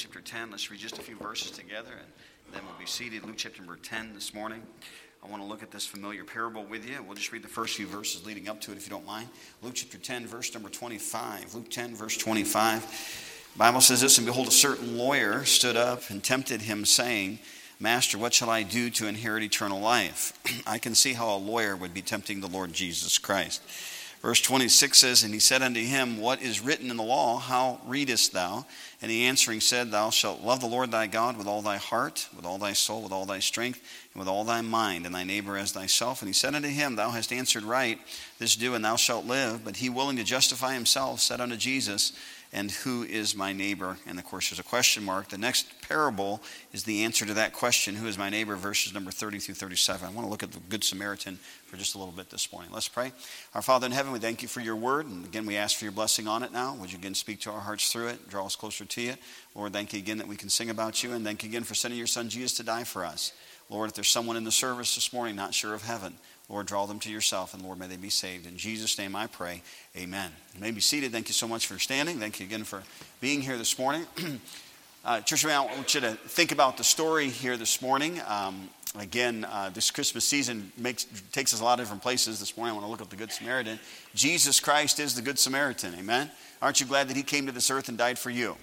chapter 10. Let's read just a few verses together and then we'll be seated. Luke chapter number 10 this morning. I want to look at this familiar parable with you. We'll just read the first few verses leading up to it if you don't mind. Luke chapter 10, verse number 25. Luke 10, verse 25. Bible says this, and behold, a certain lawyer stood up and tempted him, saying, Master, what shall I do to inherit eternal life? I can see how a lawyer would be tempting the Lord Jesus Christ. Verse 26 says, And he said unto him, What is written in the law? How readest thou? And he answering said, Thou shalt love the Lord thy God with all thy heart, with all thy soul, with all thy strength, and with all thy mind, and thy neighbor as thyself. And he said unto him, Thou hast answered right, this do, and thou shalt live. But he, willing to justify himself, said unto Jesus, and who is my neighbor? And of course, there's a question mark. The next parable is the answer to that question Who is my neighbor? verses number 30 through 37. I want to look at the Good Samaritan for just a little bit this morning. Let's pray. Our Father in heaven, we thank you for your word. And again, we ask for your blessing on it now. Would you again speak to our hearts through it, draw us closer to you? Lord, thank you again that we can sing about you. And thank you again for sending your son Jesus to die for us. Lord, if there's someone in the service this morning not sure of heaven, Lord, draw them to yourself, and Lord, may they be saved. In Jesus' name I pray. Amen. You may be seated. Thank you so much for standing. Thank you again for being here this morning. uh, Church, I want you to think about the story here this morning. Um, again, uh, this Christmas season makes, takes us a lot of different places. This morning I want to look at the Good Samaritan. Jesus Christ is the Good Samaritan. Amen. Aren't you glad that He came to this earth and died for you?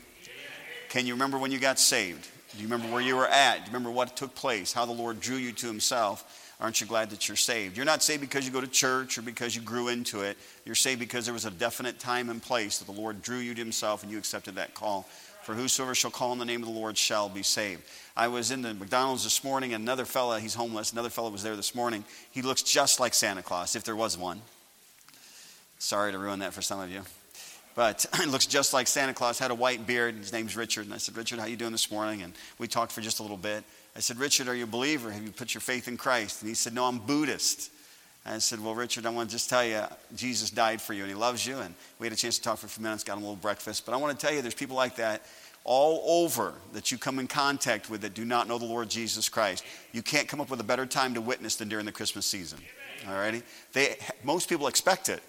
Can you remember when you got saved? Do you remember where you were at? Do you remember what took place? How the Lord drew you to Himself? Aren't you glad that you're saved? You're not saved because you go to church or because you grew into it. You're saved because there was a definite time and place that the Lord drew you to Himself and you accepted that call. For whosoever shall call on the name of the Lord shall be saved. I was in the McDonald's this morning, and another fella, he's homeless, another fellow was there this morning. He looks just like Santa Claus, if there was one. Sorry to ruin that for some of you. But he looks just like Santa Claus, had a white beard. His name's Richard. And I said, Richard, how you doing this morning? And we talked for just a little bit. I said, Richard, are you a believer? Have you put your faith in Christ? And he said, No, I'm Buddhist. And I said, Well, Richard, I want to just tell you, Jesus died for you and he loves you. And we had a chance to talk for a few minutes, got him a little breakfast. But I want to tell you, there's people like that all over that you come in contact with that do not know the Lord Jesus Christ. You can't come up with a better time to witness than during the Christmas season. All righty? They, most people expect it.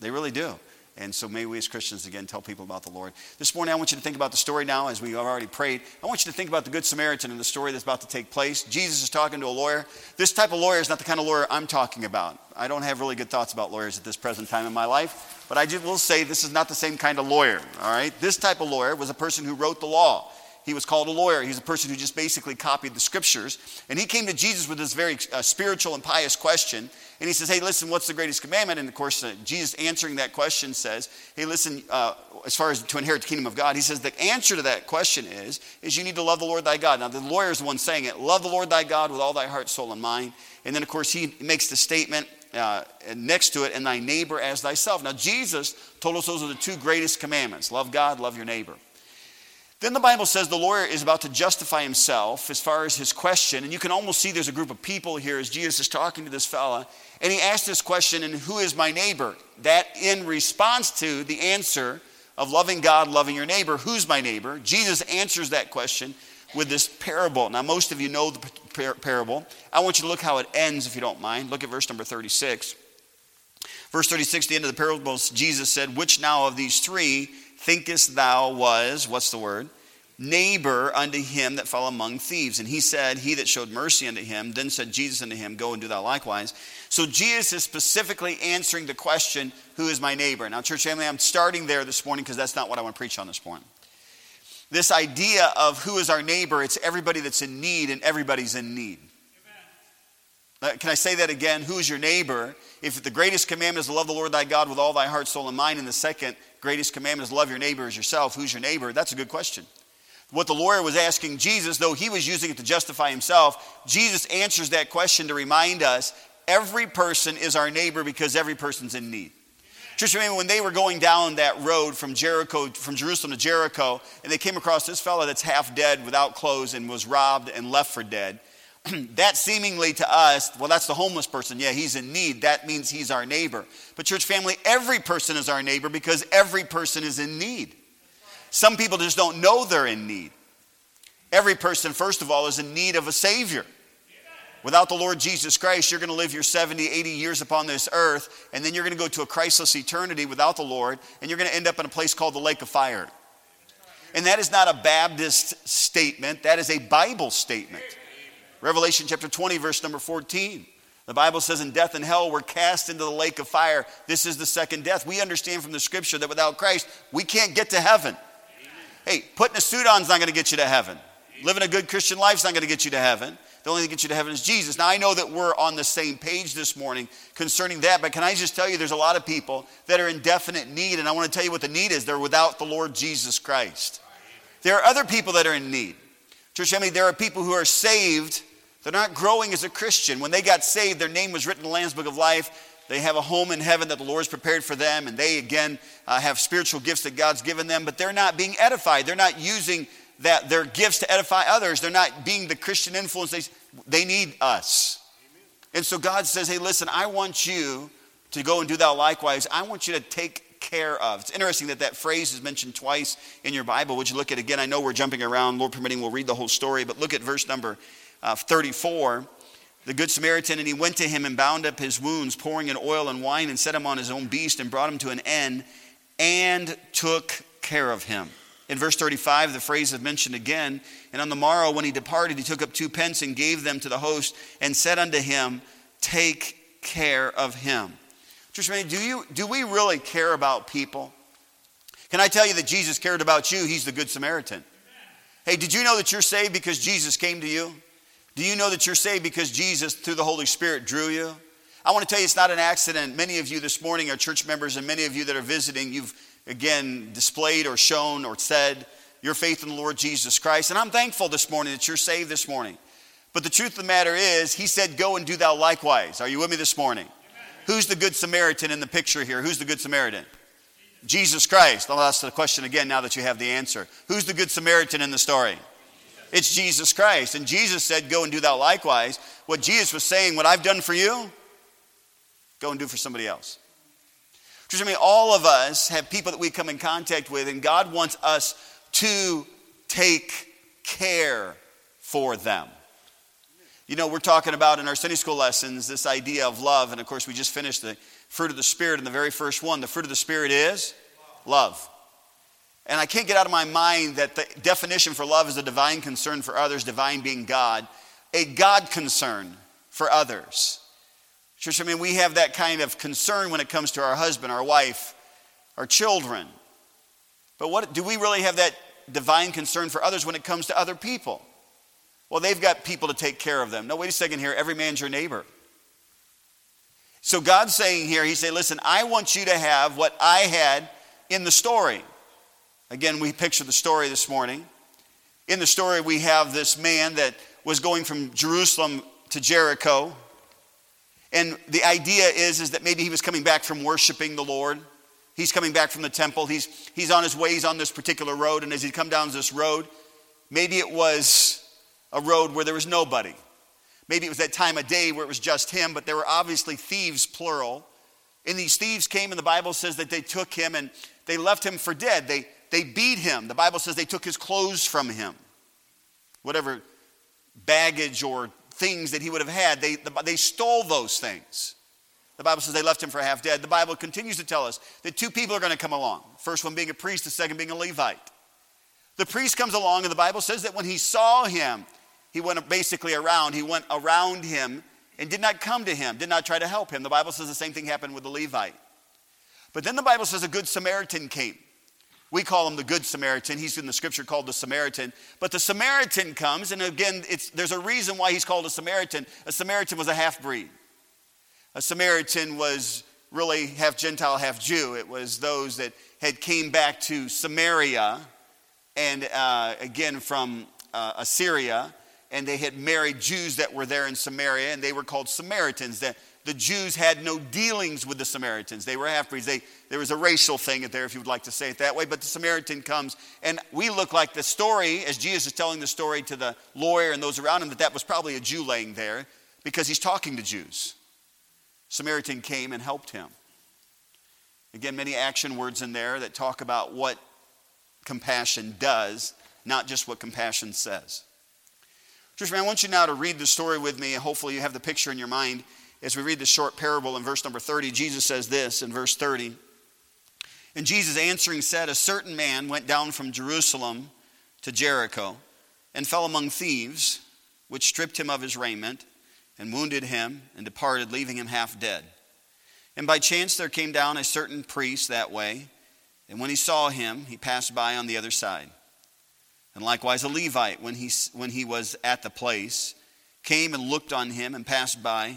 They really do. And so may we as Christians again tell people about the Lord. This morning I want you to think about the story now as we have already prayed. I want you to think about the Good Samaritan and the story that's about to take place. Jesus is talking to a lawyer. This type of lawyer is not the kind of lawyer I'm talking about. I don't have really good thoughts about lawyers at this present time in my life, but I will say this is not the same kind of lawyer, all right? This type of lawyer was a person who wrote the law. He was called a lawyer. He's a person who just basically copied the scriptures. And he came to Jesus with this very uh, spiritual and pious question. And he says, Hey, listen, what's the greatest commandment? And of course, uh, Jesus answering that question says, Hey, listen, uh, as far as to inherit the kingdom of God, he says the answer to that question is, is you need to love the Lord thy God. Now, the lawyer is the one saying it. Love the Lord thy God with all thy heart, soul, and mind. And then, of course, he makes the statement uh, next to it, and thy neighbor as thyself. Now, Jesus told us those are the two greatest commandments love God, love your neighbor. Then the Bible says the lawyer is about to justify himself as far as his question. And you can almost see there's a group of people here as Jesus is talking to this fella. And he asked this question, and who is my neighbor? That in response to the answer of loving God, loving your neighbor, who's my neighbor? Jesus answers that question with this parable. Now, most of you know the par- parable. I want you to look how it ends, if you don't mind. Look at verse number 36. Verse 36, the end of the parable, Jesus said, Which now of these three thinkest thou was, what's the word? Neighbor unto him that fell among thieves. And he said, He that showed mercy unto him. Then said Jesus unto him, Go and do thou likewise. So Jesus is specifically answering the question, Who is my neighbor? Now, church family, I'm starting there this morning because that's not what I want to preach on this morning. This idea of who is our neighbor, it's everybody that's in need, and everybody's in need. Uh, can I say that again? Who is your neighbor? If the greatest commandment is to love the Lord thy God with all thy heart, soul, and mind, and the second greatest commandment is love your neighbor as yourself. Who's your neighbor? That's a good question. What the lawyer was asking Jesus, though he was using it to justify himself, Jesus answers that question to remind us every person is our neighbor because every person's in need. Church, remember when they were going down that road from Jericho, from Jerusalem to Jericho, and they came across this fellow that's half dead without clothes and was robbed and left for dead. that seemingly to us, well, that's the homeless person. Yeah, he's in need. That means he's our neighbor. But, church family, every person is our neighbor because every person is in need. Some people just don't know they're in need. Every person, first of all, is in need of a Savior. Without the Lord Jesus Christ, you're going to live your 70, 80 years upon this earth, and then you're going to go to a Christless eternity without the Lord, and you're going to end up in a place called the lake of fire. And that is not a Baptist statement, that is a Bible statement. Revelation chapter 20, verse number 14. The Bible says, in death and hell were cast into the lake of fire. This is the second death. We understand from the scripture that without Christ, we can't get to heaven. Hey, putting a suit on is not going to get you to heaven. Living a good Christian life is not going to get you to heaven. The only thing that gets you to heaven is Jesus. Now, I know that we're on the same page this morning concerning that, but can I just tell you there's a lot of people that are in definite need, and I want to tell you what the need is. They're without the Lord Jesus Christ. There are other people that are in need. Church, mean, there are people who are saved, they're not growing as a Christian. When they got saved, their name was written in the Lamb's Book of Life. They have a home in heaven that the Lord has prepared for them, and they again uh, have spiritual gifts that God's given them, but they're not being edified. They're not using that their gifts to edify others. They're not being the Christian influence. They, they need us. Amen. And so God says, hey, listen, I want you to go and do that likewise. I want you to take care of. It's interesting that that phrase is mentioned twice in your Bible. Would you look at it again? I know we're jumping around. Lord permitting, we'll read the whole story, but look at verse number uh, 34. The Good Samaritan, and he went to him and bound up his wounds, pouring in oil and wine, and set him on his own beast, and brought him to an end, and took care of him. In verse 35, the phrase is mentioned again. And on the morrow, when he departed, he took up two pence and gave them to the host and said unto him, Take care of him. Church, do, you, do we really care about people? Can I tell you that Jesus cared about you? He's the Good Samaritan. Hey, did you know that you're saved because Jesus came to you? Do you know that you're saved because Jesus, through the Holy Spirit, drew you? I want to tell you it's not an accident. Many of you this morning are church members, and many of you that are visiting, you've again displayed or shown or said your faith in the Lord Jesus Christ. And I'm thankful this morning that you're saved this morning. But the truth of the matter is, he said, Go and do thou likewise. Are you with me this morning? Amen. Who's the Good Samaritan in the picture here? Who's the Good Samaritan? Jesus Christ. I'll ask the question again now that you have the answer. Who's the Good Samaritan in the story? It's Jesus Christ. And Jesus said, Go and do thou likewise. What Jesus was saying, what I've done for you, go and do for somebody else. I mean, all of us have people that we come in contact with, and God wants us to take care for them. You know, we're talking about in our Sunday school lessons this idea of love, and of course, we just finished the fruit of the Spirit in the very first one. The fruit of the Spirit is love. And I can't get out of my mind that the definition for love is a divine concern for others, divine being God, a God concern for others. Church, I mean, we have that kind of concern when it comes to our husband, our wife, our children. But what do we really have that divine concern for others when it comes to other people? Well, they've got people to take care of them. No, wait a second here. Every man's your neighbor. So God's saying here, He said, listen, I want you to have what I had in the story. Again, we picture the story this morning. In the story, we have this man that was going from Jerusalem to Jericho. And the idea is, is that maybe he was coming back from worshiping the Lord. He's coming back from the temple. He's, he's on his ways on this particular road. And as he come down this road, maybe it was a road where there was nobody. Maybe it was that time of day where it was just him, but there were obviously thieves, plural. And these thieves came, and the Bible says that they took him and they left him for dead. They, they beat him. The Bible says they took his clothes from him. Whatever baggage or things that he would have had. They, they stole those things. The Bible says they left him for half dead. The Bible continues to tell us that two people are going to come along. First one being a priest, the second being a Levite. The priest comes along, and the Bible says that when he saw him, he went basically around. He went around him and did not come to him, did not try to help him. The Bible says the same thing happened with the Levite. But then the Bible says a good Samaritan came. We call him the Good Samaritan. He's in the scripture called the Samaritan. But the Samaritan comes, and again, there's a reason why he's called a Samaritan. A Samaritan was a half breed. A Samaritan was really half Gentile, half Jew. It was those that had came back to Samaria, and uh, again from uh, Assyria, and they had married Jews that were there in Samaria, and they were called Samaritans. That the Jews had no dealings with the Samaritans. They were half breeds. There was a racial thing there, if you would like to say it that way. But the Samaritan comes, and we look like the story, as Jesus is telling the story to the lawyer and those around him, that that was probably a Jew laying there because he's talking to Jews. Samaritan came and helped him. Again, many action words in there that talk about what compassion does, not just what compassion says. Church, man, I want you now to read the story with me, hopefully you have the picture in your mind as we read this short parable in verse number 30, Jesus says this in verse 30. And Jesus answering said, A certain man went down from Jerusalem to Jericho and fell among thieves, which stripped him of his raiment and wounded him and departed, leaving him half dead. And by chance there came down a certain priest that way, and when he saw him, he passed by on the other side. And likewise a Levite, when he, when he was at the place, came and looked on him and passed by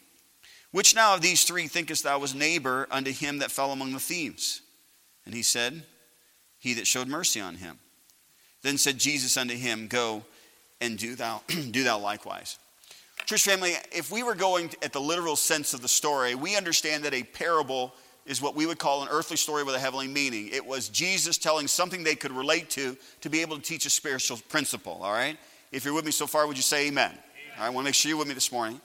Which now of these three thinkest thou was neighbor unto him that fell among the thieves? And he said, He that showed mercy on him. Then said Jesus unto him, Go and do thou, do thou likewise. Church family, if we were going at the literal sense of the story, we understand that a parable is what we would call an earthly story with a heavenly meaning. It was Jesus telling something they could relate to to be able to teach a spiritual principle, all right? If you're with me so far, would you say amen? amen. All right, I want to make sure you're with me this morning.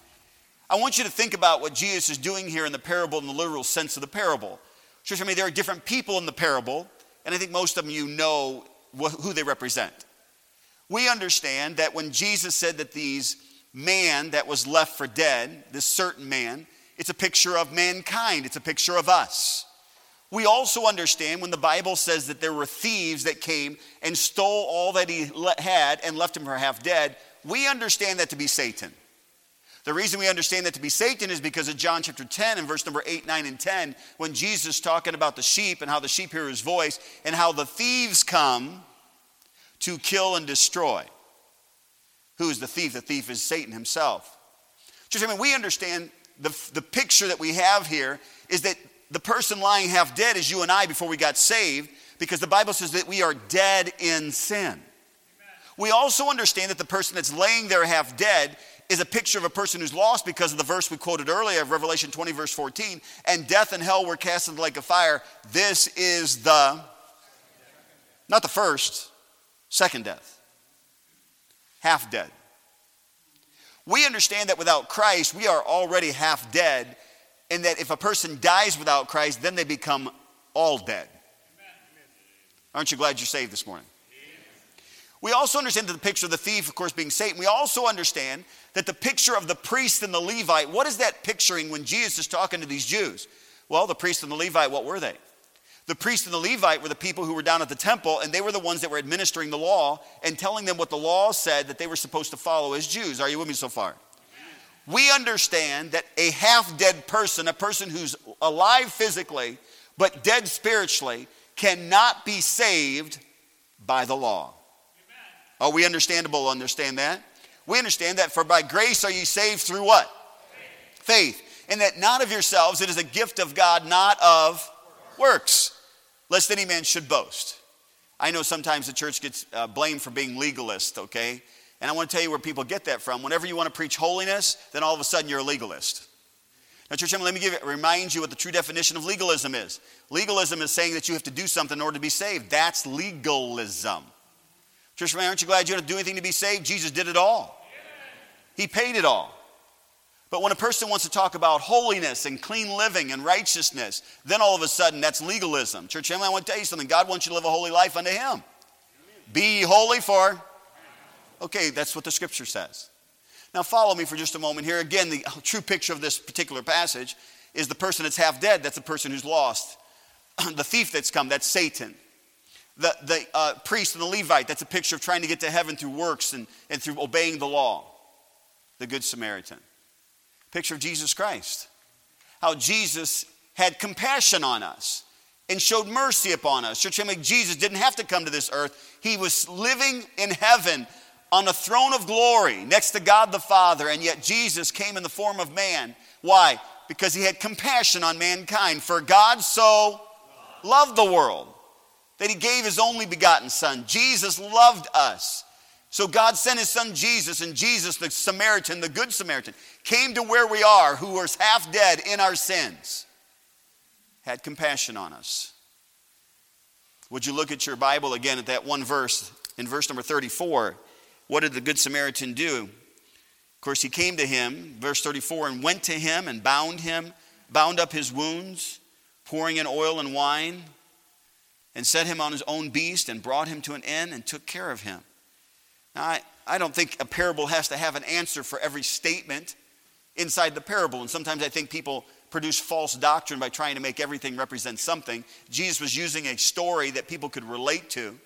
I want you to think about what Jesus is doing here in the parable in the literal sense of the parable. Church, I mean, there are different people in the parable, and I think most of them you know who they represent. We understand that when Jesus said that these man that was left for dead, this certain man, it's a picture of mankind, it's a picture of us. We also understand when the Bible says that there were thieves that came and stole all that he had and left him for half dead, we understand that to be Satan. The reason we understand that to be Satan is because of John chapter 10 and verse number 8, 9, and 10, when Jesus talking about the sheep and how the sheep hear his voice and how the thieves come to kill and destroy. Who is the thief? The thief is Satan himself. Just I mean, we understand the, the picture that we have here is that the person lying half dead is you and I before we got saved because the Bible says that we are dead in sin. Amen. We also understand that the person that's laying there half dead is a picture of a person who's lost because of the verse we quoted earlier of Revelation 20, verse 14. And death and hell were cast into the lake of fire. This is the, not the first, second death. Half dead. We understand that without Christ, we are already half dead, and that if a person dies without Christ, then they become all dead. Aren't you glad you're saved this morning? We also understand that the picture of the thief, of course, being Satan. We also understand that the picture of the priest and the Levite, what is that picturing when Jesus is talking to these Jews? Well, the priest and the Levite, what were they? The priest and the Levite were the people who were down at the temple, and they were the ones that were administering the law and telling them what the law said that they were supposed to follow as Jews. Are you with me so far? We understand that a half dead person, a person who's alive physically but dead spiritually, cannot be saved by the law. Are we understandable understand that? We understand that for by grace are ye saved through what? Faith. Faith. And that not of yourselves, it is a gift of God, not of works, lest any man should boast. I know sometimes the church gets uh, blamed for being legalist, okay? And I want to tell you where people get that from. Whenever you want to preach holiness, then all of a sudden you're a legalist. Now, church, let me give remind you what the true definition of legalism is. Legalism is saying that you have to do something in order to be saved. That's legalism. Church, family, aren't you glad you don't have to do anything to be saved? Jesus did it all. He paid it all. But when a person wants to talk about holiness and clean living and righteousness, then all of a sudden that's legalism. Church family, I want to tell you something. God wants you to live a holy life unto Him. Be holy for. Okay, that's what the scripture says. Now follow me for just a moment here. Again, the true picture of this particular passage is the person that's half dead. That's the person who's lost. the thief that's come, that's Satan the, the uh, priest and the Levite, that's a picture of trying to get to heaven through works and, and through obeying the law. The Good Samaritan. Picture of Jesus Christ. How Jesus had compassion on us and showed mercy upon us. Church family, Jesus didn't have to come to this earth. He was living in heaven on a throne of glory next to God the Father, and yet Jesus came in the form of man. Why? Because he had compassion on mankind. For God so loved the world that he gave his only begotten son. Jesus loved us. So God sent his son Jesus, and Jesus, the Samaritan, the good Samaritan, came to where we are, who was half dead in our sins, had compassion on us. Would you look at your Bible again at that one verse in verse number 34, what did the Good Samaritan do? Of course, he came to him, verse 34, and went to him and bound him, bound up his wounds, pouring in oil and wine, and set him on his own beast, and brought him to an inn and took care of him. Now, I, I don't think a parable has to have an answer for every statement inside the parable. And sometimes I think people produce false doctrine by trying to make everything represent something. Jesus was using a story that people could relate to.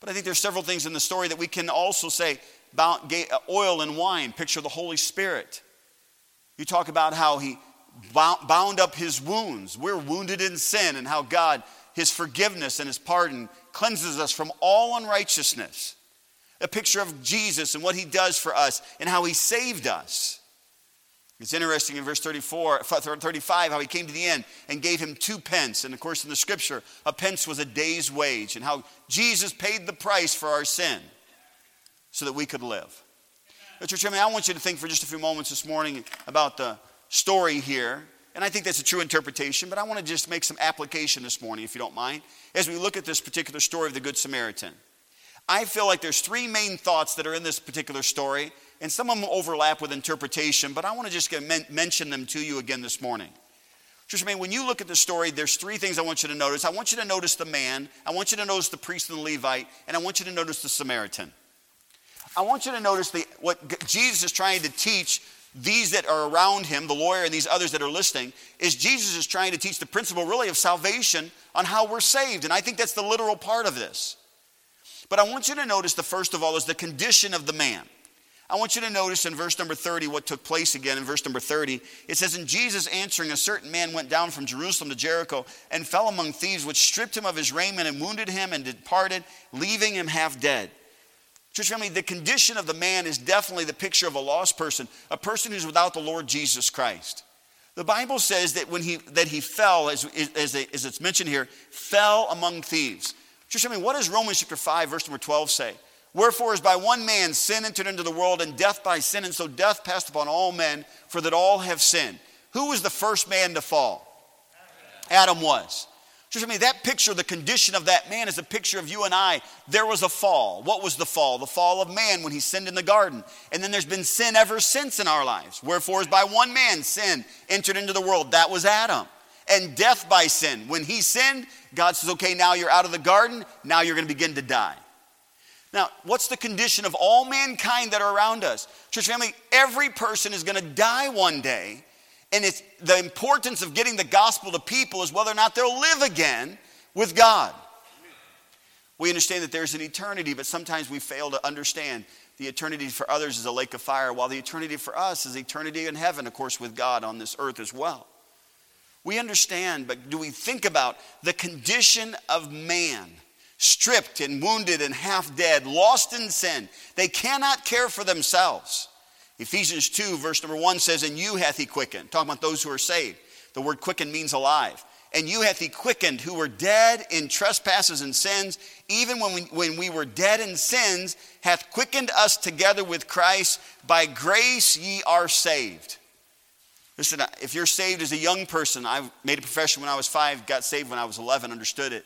But I think there's several things in the story that we can also say about uh, oil and wine, picture the Holy Spirit. You talk about how he bound up his wounds. We're wounded in sin, and how God, his forgiveness and his pardon, cleanses us from all unrighteousness. A picture of Jesus and what he does for us and how he saved us. It's interesting in verse 34, 35 how he came to the end and gave him two pence. And of course, in the scripture, a pence was a day's wage, and how Jesus paid the price for our sin so that we could live. But, church, I, mean, I want you to think for just a few moments this morning about the story here. And I think that's a true interpretation, but I want to just make some application this morning, if you don't mind, as we look at this particular story of the Good Samaritan. I feel like there's three main thoughts that are in this particular story and some of them overlap with interpretation, but I want to just mention them to you again this morning. Church, man, when you look at the story, there's three things I want you to notice. I want you to notice the man, I want you to notice the priest and the Levite, and I want you to notice the Samaritan. I want you to notice the, what Jesus is trying to teach these that are around him, the lawyer and these others that are listening, is Jesus is trying to teach the principle really of salvation on how we're saved. And I think that's the literal part of this. But I want you to notice the first of all is the condition of the man. I want you to notice in verse number 30 what took place again in verse number 30. It says, And Jesus answering, a certain man went down from Jerusalem to Jericho and fell among thieves, which stripped him of his raiment and wounded him and departed, leaving him half dead. Church family, the condition of the man is definitely the picture of a lost person, a person who's without the Lord Jesus Christ. The Bible says that when he that he fell, as, as, as it's mentioned here, fell among thieves. Church family, what does Romans chapter 5, verse number 12 say? Wherefore, as by one man sin entered into the world, and death by sin, and so death passed upon all men, for that all have sinned. Who was the first man to fall? Adam, Adam was. Just I mean, that picture, the condition of that man, is a picture of you and I. There was a fall. What was the fall? The fall of man when he sinned in the garden. And then there's been sin ever since in our lives. Wherefore, is by one man sin entered into the world. That was Adam. And death by sin. When he sinned, God says, okay, now you're out of the garden. Now you're going to begin to die. Now, what's the condition of all mankind that are around us? Church family, every person is going to die one day. And it's the importance of getting the gospel to people is whether or not they'll live again with God. We understand that there's an eternity, but sometimes we fail to understand the eternity for others is a lake of fire, while the eternity for us is eternity in heaven, of course, with God on this earth as well. We understand, but do we think about the condition of man? stripped and wounded and half dead, lost in sin. They cannot care for themselves. Ephesians 2, verse number 1 says, And you hath he quickened. Talking about those who are saved. The word quicken means alive. And you hath he quickened who were dead in trespasses and sins, even when we, when we were dead in sins, hath quickened us together with Christ. By grace ye are saved. Listen, uh, if you're saved as a young person, I made a profession when I was five, got saved when I was 11, understood it.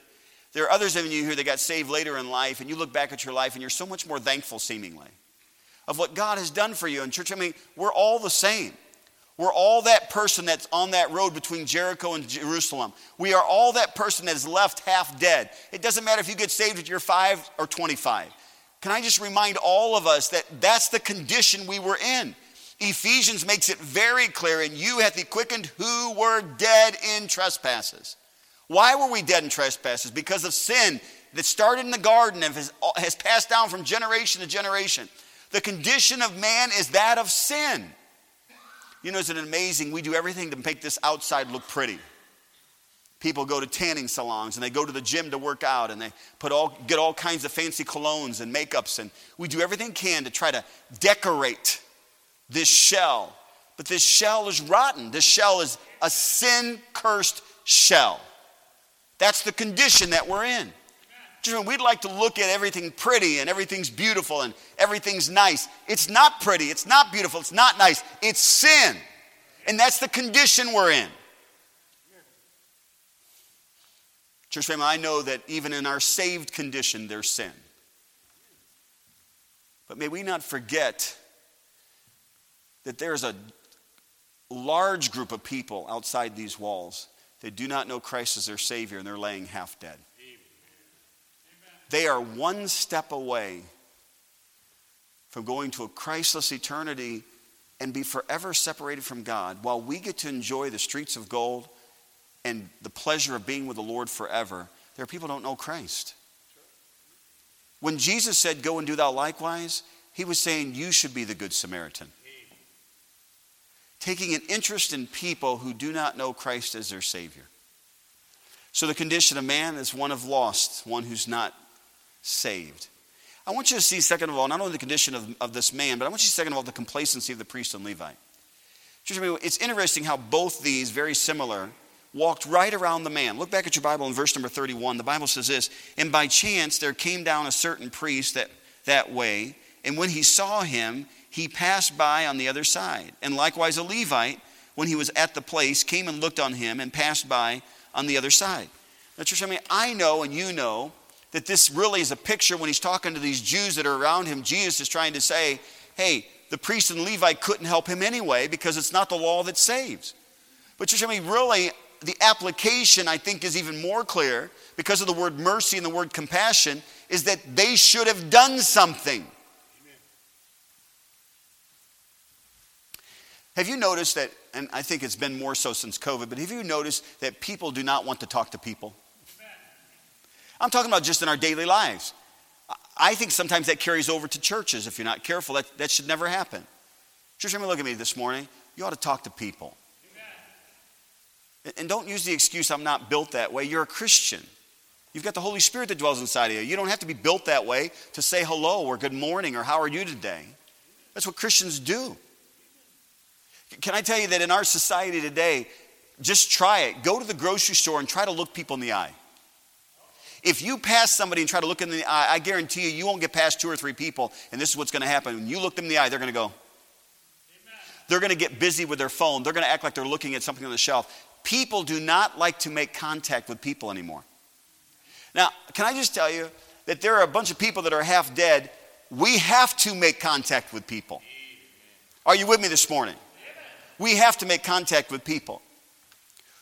There are others of you here that got saved later in life, and you look back at your life and you're so much more thankful, seemingly, of what God has done for you. And, church, I mean, we're all the same. We're all that person that's on that road between Jericho and Jerusalem. We are all that person that is left half dead. It doesn't matter if you get saved at your 5 or 25. Can I just remind all of us that that's the condition we were in? Ephesians makes it very clear, and you hath he quickened who were dead in trespasses. Why were we dead in trespasses? Because of sin that started in the garden and has passed down from generation to generation. The condition of man is that of sin. You know, isn't it amazing? We do everything to make this outside look pretty. People go to tanning salons and they go to the gym to work out and they put all, get all kinds of fancy colognes and makeups. And we do everything we can to try to decorate this shell. But this shell is rotten. This shell is a sin cursed shell. That's the condition that we're in. We'd like to look at everything pretty and everything's beautiful and everything's nice. It's not pretty, it's not beautiful, it's not nice. It's sin. And that's the condition we're in. Church family, I know that even in our saved condition, there's sin. But may we not forget that there's a large group of people outside these walls that do not know Christ as their Savior and they're laying half dead. They are one step away from going to a Christless eternity and be forever separated from God while we get to enjoy the streets of gold and the pleasure of being with the Lord forever. There are people who don't know Christ. When Jesus said, Go and do thou likewise, he was saying, You should be the Good Samaritan. Taking an interest in people who do not know Christ as their Savior. So the condition of man is one of lost, one who's not saved. I want you to see, second of all, not only the condition of, of this man, but I want you to see, second of all, the complacency of the priest and Levite. It's interesting how both these, very similar, walked right around the man. Look back at your Bible in verse number 31. The Bible says this And by chance there came down a certain priest that, that way, and when he saw him, he passed by on the other side. And likewise a Levite, when he was at the place, came and looked on him and passed by on the other side. Now, church, I mean, I know and you know that this really is a picture when he's talking to these Jews that are around him. Jesus is trying to say, hey, the priest and Levi couldn't help him anyway because it's not the law that saves. But just I mean, really, the application I think is even more clear because of the word mercy and the word compassion is that they should have done something. Have you noticed that, and I think it's been more so since COVID, but have you noticed that people do not want to talk to people? I'm talking about just in our daily lives. I think sometimes that carries over to churches. If you're not careful, that, that should never happen. Church, let me look at me this morning. You ought to talk to people. And don't use the excuse, I'm not built that way. You're a Christian. You've got the Holy Spirit that dwells inside of you. You don't have to be built that way to say hello or good morning or how are you today. That's what Christians do. Can I tell you that in our society today, just try it. Go to the grocery store and try to look people in the eye. If you pass somebody and try to look in the eye, I guarantee you, you won't get past two or three people, and this is what's going to happen. When you look them in the eye, they're going to go. Amen. They're going to get busy with their phone. They're going to act like they're looking at something on the shelf. People do not like to make contact with people anymore. Now, can I just tell you that there are a bunch of people that are half dead? We have to make contact with people. Are you with me this morning? We have to make contact with people.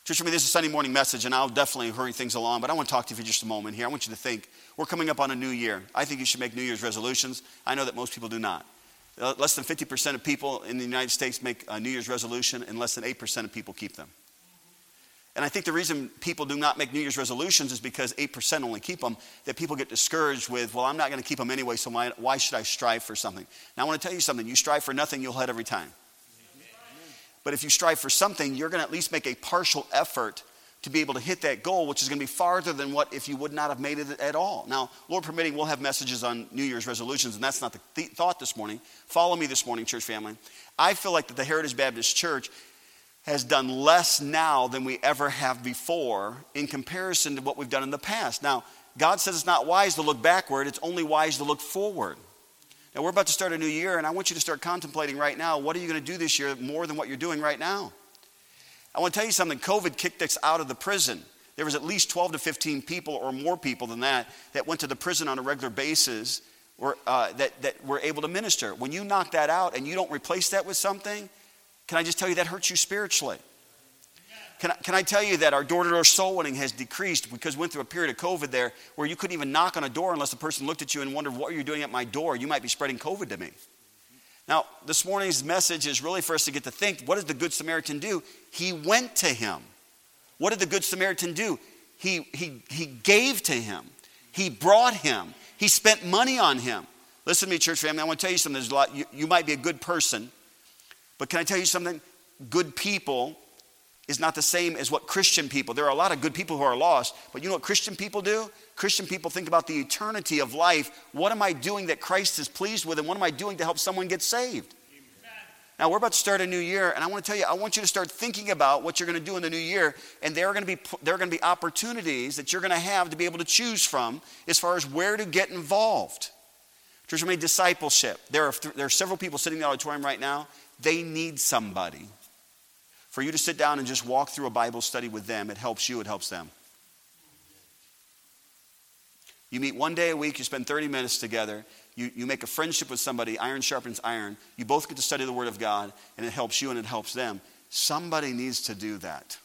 Church, I this is a Sunday morning message, and I'll definitely hurry things along, but I want to talk to you for just a moment here. I want you to think we're coming up on a new year. I think you should make New Year's resolutions. I know that most people do not. Uh, less than 50% of people in the United States make a New Year's resolution, and less than 8% of people keep them. And I think the reason people do not make New Year's resolutions is because 8% only keep them, that people get discouraged with, well, I'm not going to keep them anyway, so why, why should I strive for something? Now, I want to tell you something. You strive for nothing, you'll hit every time. But if you strive for something, you're going to at least make a partial effort to be able to hit that goal, which is going to be farther than what if you would not have made it at all. Now, Lord permitting, we'll have messages on New Year's resolutions, and that's not the th- thought this morning. Follow me this morning, church family. I feel like that the Heritage Baptist Church has done less now than we ever have before in comparison to what we've done in the past. Now, God says it's not wise to look backward, it's only wise to look forward. Now, we're about to start a new year, and I want you to start contemplating right now what are you going to do this year more than what you're doing right now? I want to tell you something COVID kicked us out of the prison. There was at least 12 to 15 people or more people than that that went to the prison on a regular basis or, uh, that, that were able to minister. When you knock that out and you don't replace that with something, can I just tell you that hurts you spiritually? Can I, can I tell you that our door to door soul winning has decreased because we went through a period of COVID there where you couldn't even knock on a door unless the person looked at you and wondered, What are you doing at my door? You might be spreading COVID to me. Now, this morning's message is really for us to get to think what did the Good Samaritan do? He went to him. What did the Good Samaritan do? He, he, he gave to him, he brought him, he spent money on him. Listen to me, church family. I want to tell you something. There's a lot, you, you might be a good person, but can I tell you something? Good people is not the same as what Christian people. There are a lot of good people who are lost, but you know what Christian people do? Christian people think about the eternity of life. What am I doing that Christ is pleased with, and what am I doing to help someone get saved? Now, we're about to start a new year, and I want to tell you, I want you to start thinking about what you're going to do in the new year, and there are going to be, there are going to be opportunities that you're going to have to be able to choose from as far as where to get involved. Church, I mean, discipleship. There are, there are several people sitting in the auditorium right now. They need somebody for you to sit down and just walk through a Bible study with them. It helps you, it helps them. You meet one day a week, you spend 30 minutes together. You, you make a friendship with somebody, iron sharpens iron. You both get to study the Word of God, and it helps you and it helps them. Somebody needs to do that.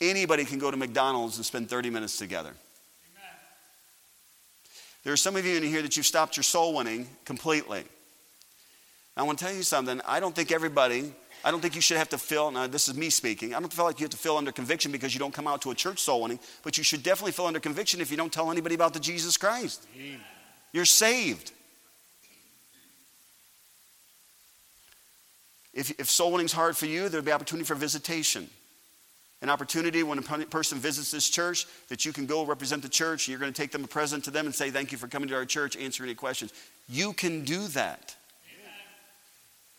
Anybody can go to McDonald's and spend 30 minutes together. There are some of you in here that you've stopped your soul winning completely. I want to tell you something. I don't think everybody, I don't think you should have to feel, now this is me speaking, I don't feel like you have to feel under conviction because you don't come out to a church soul winning, but you should definitely feel under conviction if you don't tell anybody about the Jesus Christ. Amen. You're saved. If, if soul winning's hard for you, there'll be opportunity for visitation. An opportunity when a person visits this church that you can go represent the church. You're going to take them a present to them and say, Thank you for coming to our church, answer any questions. You can do that.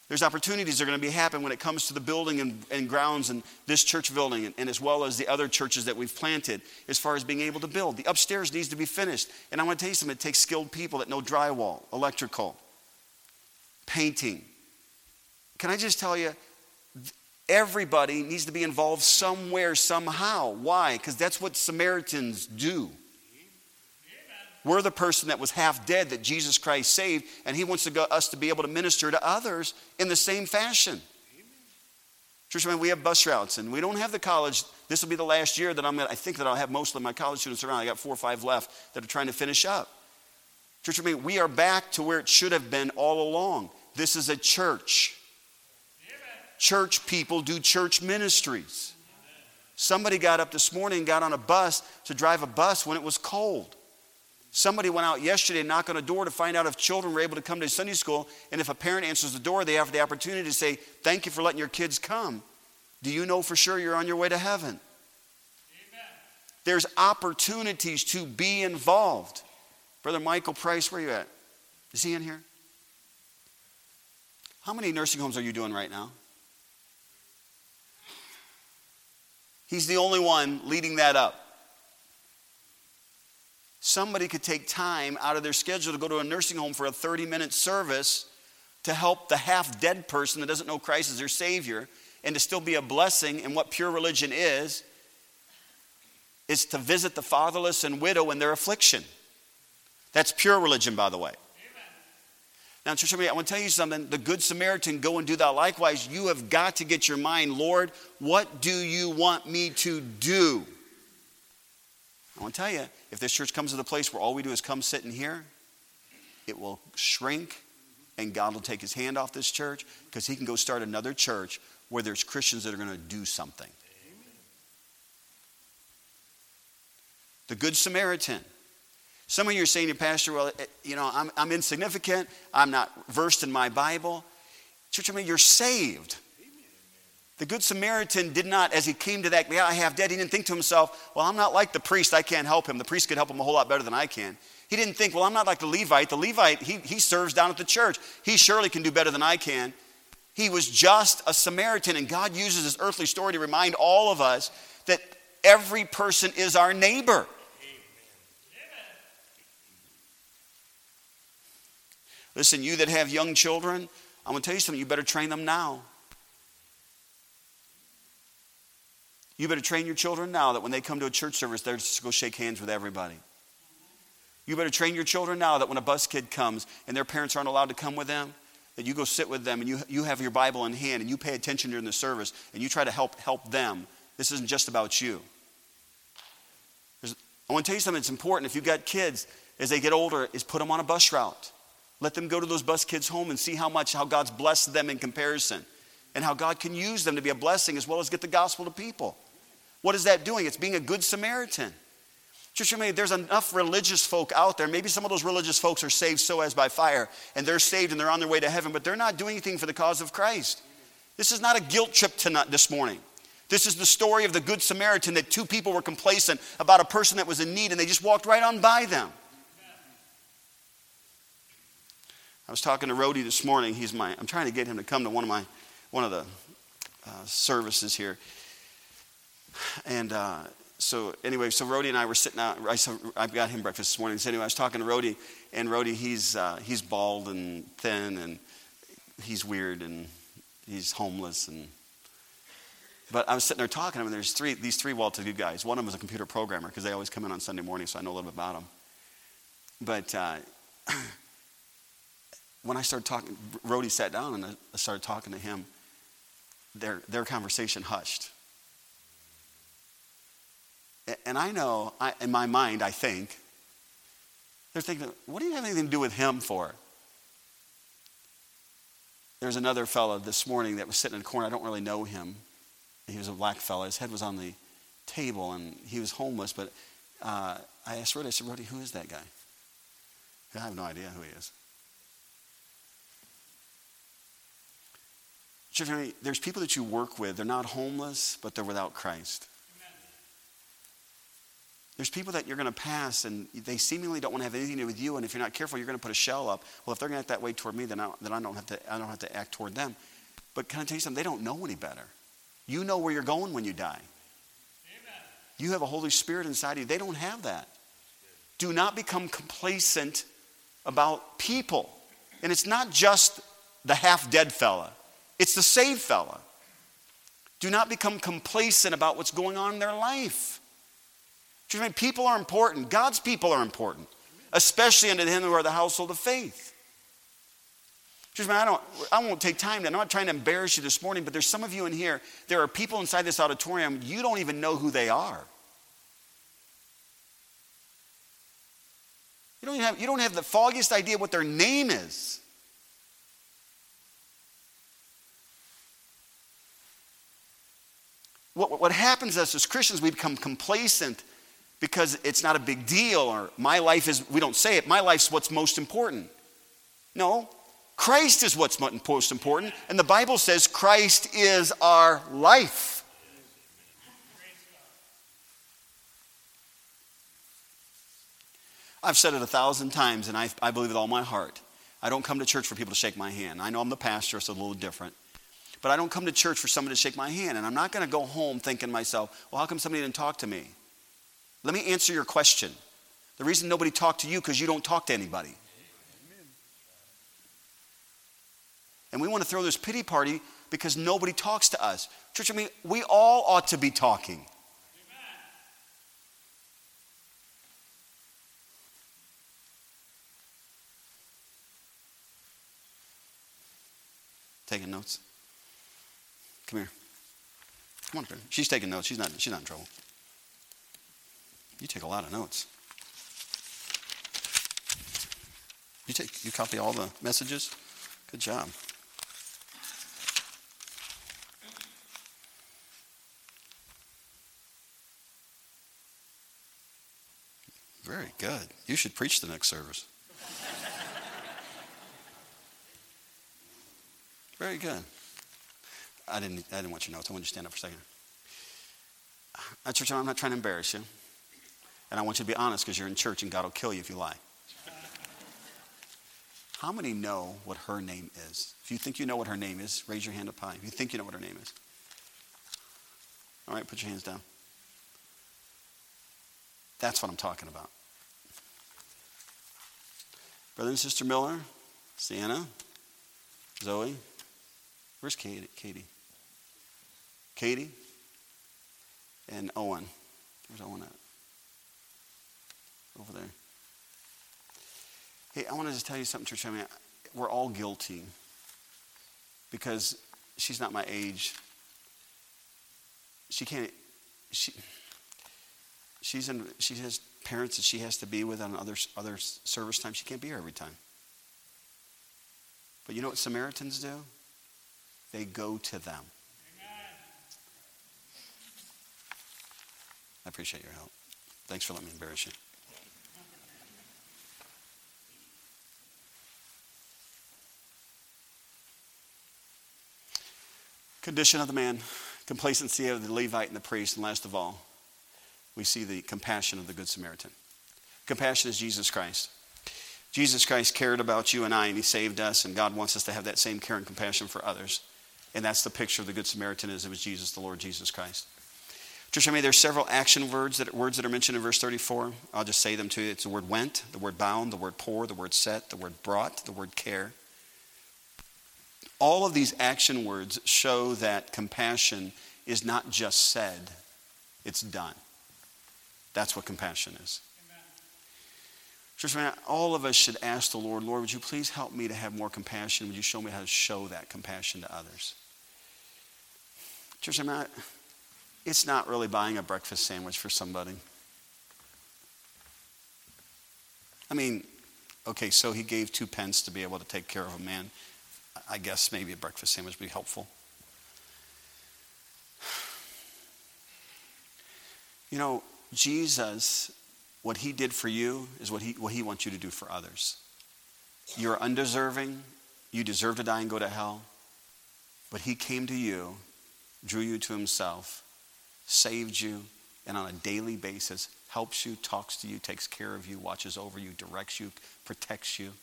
There's opportunities that are going to be happen when it comes to the building and, and grounds and this church building and, and, as well as the other churches that we've planted as far as being able to build. The upstairs needs to be finished. And I want to tell you something, it takes skilled people that know drywall, electrical, painting. Can I just tell you, everybody needs to be involved somewhere, somehow. Why? Because that's what Samaritans do. We're the person that was half dead that Jesus Christ saved, and He wants to go, us to be able to minister to others in the same fashion. Church, we have bus routes, and we don't have the college. This will be the last year that I'm to, I think that I'll have most of my college students around. I got four or five left that are trying to finish up. Church, we are back to where it should have been all along. This is a church. Church people do church ministries. Somebody got up this morning and got on a bus to drive a bus when it was cold. Somebody went out yesterday and knocked on a door to find out if children were able to come to Sunday school. And if a parent answers the door, they have the opportunity to say, Thank you for letting your kids come. Do you know for sure you're on your way to heaven? Amen. There's opportunities to be involved. Brother Michael Price, where are you at? Is he in here? How many nursing homes are you doing right now? He's the only one leading that up somebody could take time out of their schedule to go to a nursing home for a 30 minute service to help the half dead person that doesn't know Christ as their Savior and to still be a blessing. And what pure religion is, is to visit the fatherless and widow in their affliction. That's pure religion, by the way. Now, church, I want to tell you something. The Good Samaritan, go and do that likewise. You have got to get your mind, Lord, what do you want me to do? I want to tell you, if this church comes to the place where all we do is come sit in here, it will shrink and God will take his hand off this church because he can go start another church where there's Christians that are going to do something. The Good Samaritan. Some of you are saying to Pastor, well, eh, you know, I'm, I'm insignificant. I'm not versed in my Bible. Church, I mean, you're saved. The Good Samaritan did not, as he came to that guy half dead, he didn't think to himself, well, I'm not like the priest, I can't help him. The priest could help him a whole lot better than I can. He didn't think, well, I'm not like the Levite. The Levite, he, he serves down at the church. He surely can do better than I can. He was just a Samaritan, and God uses this earthly story to remind all of us that every person is our neighbor. Listen, you that have young children, I'm going to tell you something, you better train them now. You better train your children now that when they come to a church service, they're just to go shake hands with everybody. You better train your children now that when a bus kid comes and their parents aren't allowed to come with them, that you go sit with them and you, you have your Bible in hand and you pay attention during the service and you try to help help them. This isn't just about you. There's, I want to tell you something that's important. If you've got kids, as they get older, is put them on a bus route. Let them go to those bus kids' home and see how much, how God's blessed them in comparison and how God can use them to be a blessing as well as get the gospel to people. What is that doing? It's being a good Samaritan. Church, I mean, there's enough religious folk out there. Maybe some of those religious folks are saved so as by fire, and they're saved and they're on their way to heaven, but they're not doing anything for the cause of Christ. This is not a guilt trip tonight, this morning. This is the story of the Good Samaritan that two people were complacent about a person that was in need, and they just walked right on by them. I was talking to Rody this morning. He's my. I'm trying to get him to come to one of my, one of the uh, services here. And uh, so anyway, so Rody and I were sitting out. I, saw, I got him breakfast this morning. So anyway, I was talking to Rody, and Rody, he's uh, he's bald and thin, and he's weird, and he's homeless, and. But I was sitting there talking to him, and there's three these three well-to-do guys. One of them is a computer programmer because they always come in on Sunday morning, so I know a little bit about them. but uh, when I started talking, Rhodey sat down and I started talking to him. Their, their conversation hushed. And I know, I, in my mind, I think, they're thinking, what do you have anything to do with him for? There's another fellow this morning that was sitting in a corner. I don't really know him. He was a black fellow. His head was on the table and he was homeless. But uh, I asked Rhodey, I said, Rhodey, who is that guy? I have no idea who he is. Church, there's people that you work with, they're not homeless, but they're without Christ. There's people that you're going to pass and they seemingly don't want to have anything to do with you. And if you're not careful, you're going to put a shell up. Well, if they're going to act that way toward me, then I, then I, don't, have to, I don't have to act toward them. But can I tell you something? They don't know any better. You know where you're going when you die. Amen. You have a Holy Spirit inside of you. They don't have that. Do not become complacent about people. And it's not just the half dead fella, it's the saved fella. Do not become complacent about what's going on in their life. People are important. God's people are important, especially unto him who are the household of faith. I, don't, I won't take time. I'm not trying to embarrass you this morning, but there's some of you in here. There are people inside this auditorium, you don't even know who they are. You don't, have, you don't have the foggiest idea what their name is. What, what happens to us as Christians, we become complacent because it's not a big deal or my life is, we don't say it, my life's what's most important. No, Christ is what's most important. And the Bible says Christ is our life. I've said it a thousand times, and I, I believe with all my heart. I don't come to church for people to shake my hand. I know I'm the pastor, so it's a little different. But I don't come to church for somebody to shake my hand. And I'm not going to go home thinking to myself, well, how come somebody didn't talk to me? Let me answer your question. The reason nobody talked to you because you don't talk to anybody. And we want to throw this pity party because nobody talks to us. Church, I mean, we all ought to be talking. Taking notes? Come here. Come on, She's taking notes. She's not, she's not in trouble. You take a lot of notes. You take you copy all the messages? Good job. Very good. You should preach the next service. Very good. I didn't, I didn't want your notes. I want you to stand up for a second. Uh, Church, I'm not trying to embarrass you. And I want you to be honest because you're in church and God will kill you if you lie. How many know what her name is? If you think you know what her name is, raise your hand up high. If you think you know what her name is. All right, put your hands down. That's what I'm talking about. Brother and Sister Miller, Sienna, Zoe. Where's Katie? Katie. Katie and Owen. Where's Owen at? Over there. Hey, I want to just tell you something, church. I mean, we're all guilty because she's not my age. She can't. She. She's in. She has parents that she has to be with on other other service time. She can't be here every time. But you know what Samaritans do? They go to them. I appreciate your help. Thanks for letting me embarrass you. Condition of the man, complacency of the Levite and the priest, and last of all, we see the compassion of the Good Samaritan. Compassion is Jesus Christ. Jesus Christ cared about you and I, and He saved us, and God wants us to have that same care and compassion for others. And that's the picture of the Good Samaritan is it was Jesus, the Lord Jesus Christ. I mean, there's several action words that, words that are mentioned in verse 34. I'll just say them to you. It's the word went, the word bound, the word pour, the word set, the word brought, the word care. All of these action words show that compassion is not just said, it's done. That's what compassion is. Church, man, all of us should ask the Lord, Lord, would you please help me to have more compassion? Would you show me how to show that compassion to others? Church, I mean, it's not really buying a breakfast sandwich for somebody. I mean, okay, so he gave two pence to be able to take care of a man. I guess maybe a breakfast sandwich would be helpful. You know, Jesus, what he did for you is what he, what he wants you to do for others. You're undeserving. You deserve to die and go to hell. But he came to you, drew you to himself, saved you, and on a daily basis helps you, talks to you, takes care of you, watches over you, directs you, protects you.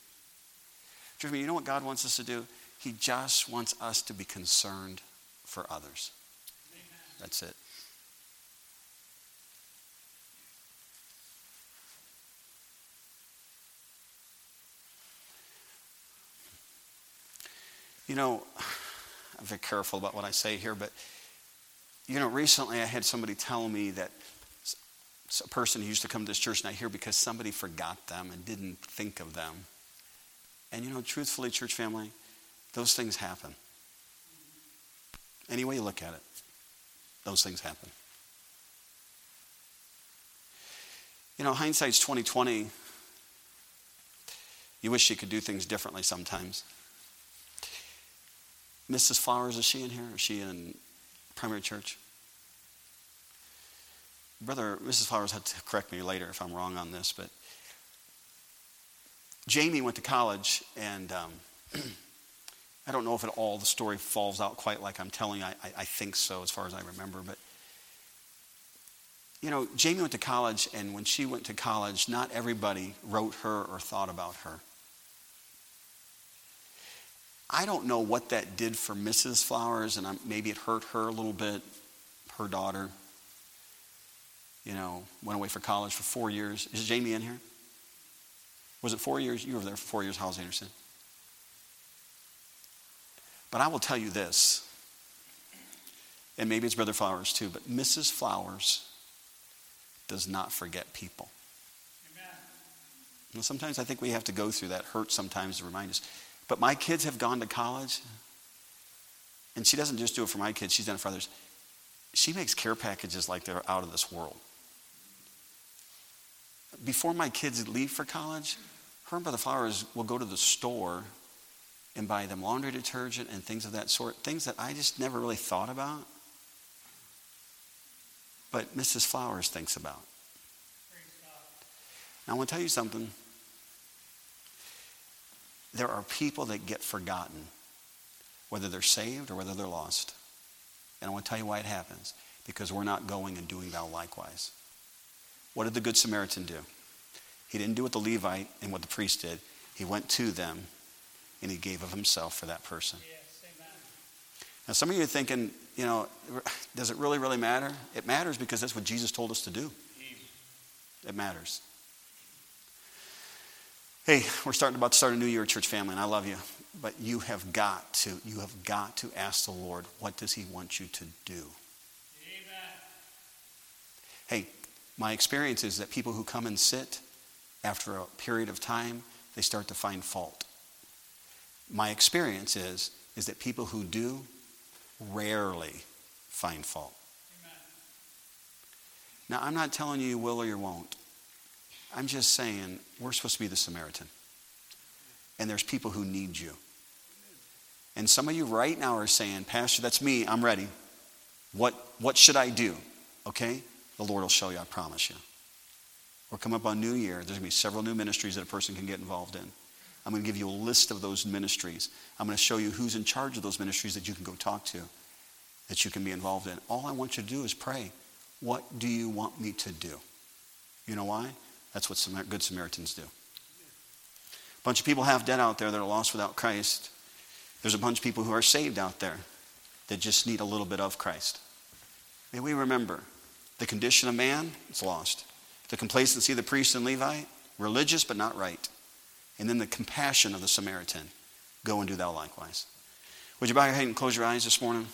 You know what God wants us to do? He just wants us to be concerned for others. That's it. You know, I'm very careful about what I say here, but you know, recently I had somebody tell me that a person who used to come to this church not here because somebody forgot them and didn't think of them. And you know, truthfully, church family, those things happen. Any way you look at it, those things happen. You know, hindsight's 2020. You wish you could do things differently sometimes. Mrs. Flowers, is she in here? Is she in primary church? Brother, Mrs. Flowers had to correct me later if I'm wrong on this, but Jamie went to college, and um, I don't know if at all the story falls out quite like I'm telling. I, I, I think so, as far as I remember. But you know, Jamie went to college, and when she went to college, not everybody wrote her or thought about her. I don't know what that did for Mrs. Flowers, and maybe it hurt her a little bit, her daughter. You know, went away for college for four years. Is Jamie in here? Was it four years? You were there for four years, Howells Anderson. But I will tell you this, and maybe it's Brother Flowers too, but Mrs. Flowers does not forget people. Amen. sometimes I think we have to go through that hurt sometimes to remind us. But my kids have gone to college, and she doesn't just do it for my kids, she's done it for others. She makes care packages like they're out of this world. Before my kids leave for college, her and Brother Flowers will go to the store and buy them laundry detergent and things of that sort, things that I just never really thought about. But Mrs. Flowers thinks about. Now, I want to tell you something there are people that get forgotten, whether they're saved or whether they're lost. And I want to tell you why it happens because we're not going and doing thou likewise. What did the Good Samaritan do? He didn't do what the Levite and what the priest did. He went to them and he gave of himself for that person. Yes, now, some of you are thinking, you know, does it really, really matter? It matters because that's what Jesus told us to do. It matters. Hey, we're starting about to start a new year, church family, and I love you. But you have got to, you have got to ask the Lord, what does He want you to do? Amen. Hey, my experience is that people who come and sit after a period of time, they start to find fault. My experience is, is that people who do rarely find fault. Amen. Now, I'm not telling you you will or you won't. I'm just saying we're supposed to be the Samaritan. And there's people who need you. And some of you right now are saying, Pastor, that's me, I'm ready. What, what should I do? Okay? The Lord will show you, I promise you. We're coming up on New Year. There's going to be several new ministries that a person can get involved in. I'm going to give you a list of those ministries. I'm going to show you who's in charge of those ministries that you can go talk to, that you can be involved in. All I want you to do is pray. What do you want me to do? You know why? That's what good Samaritans do. A bunch of people half dead out there that are lost without Christ. There's a bunch of people who are saved out there that just need a little bit of Christ. May we remember the condition of man is lost. The complacency of the priest and Levite, religious but not right. And then the compassion of the Samaritan, go and do thou likewise. Would you bow your head and close your eyes this morning?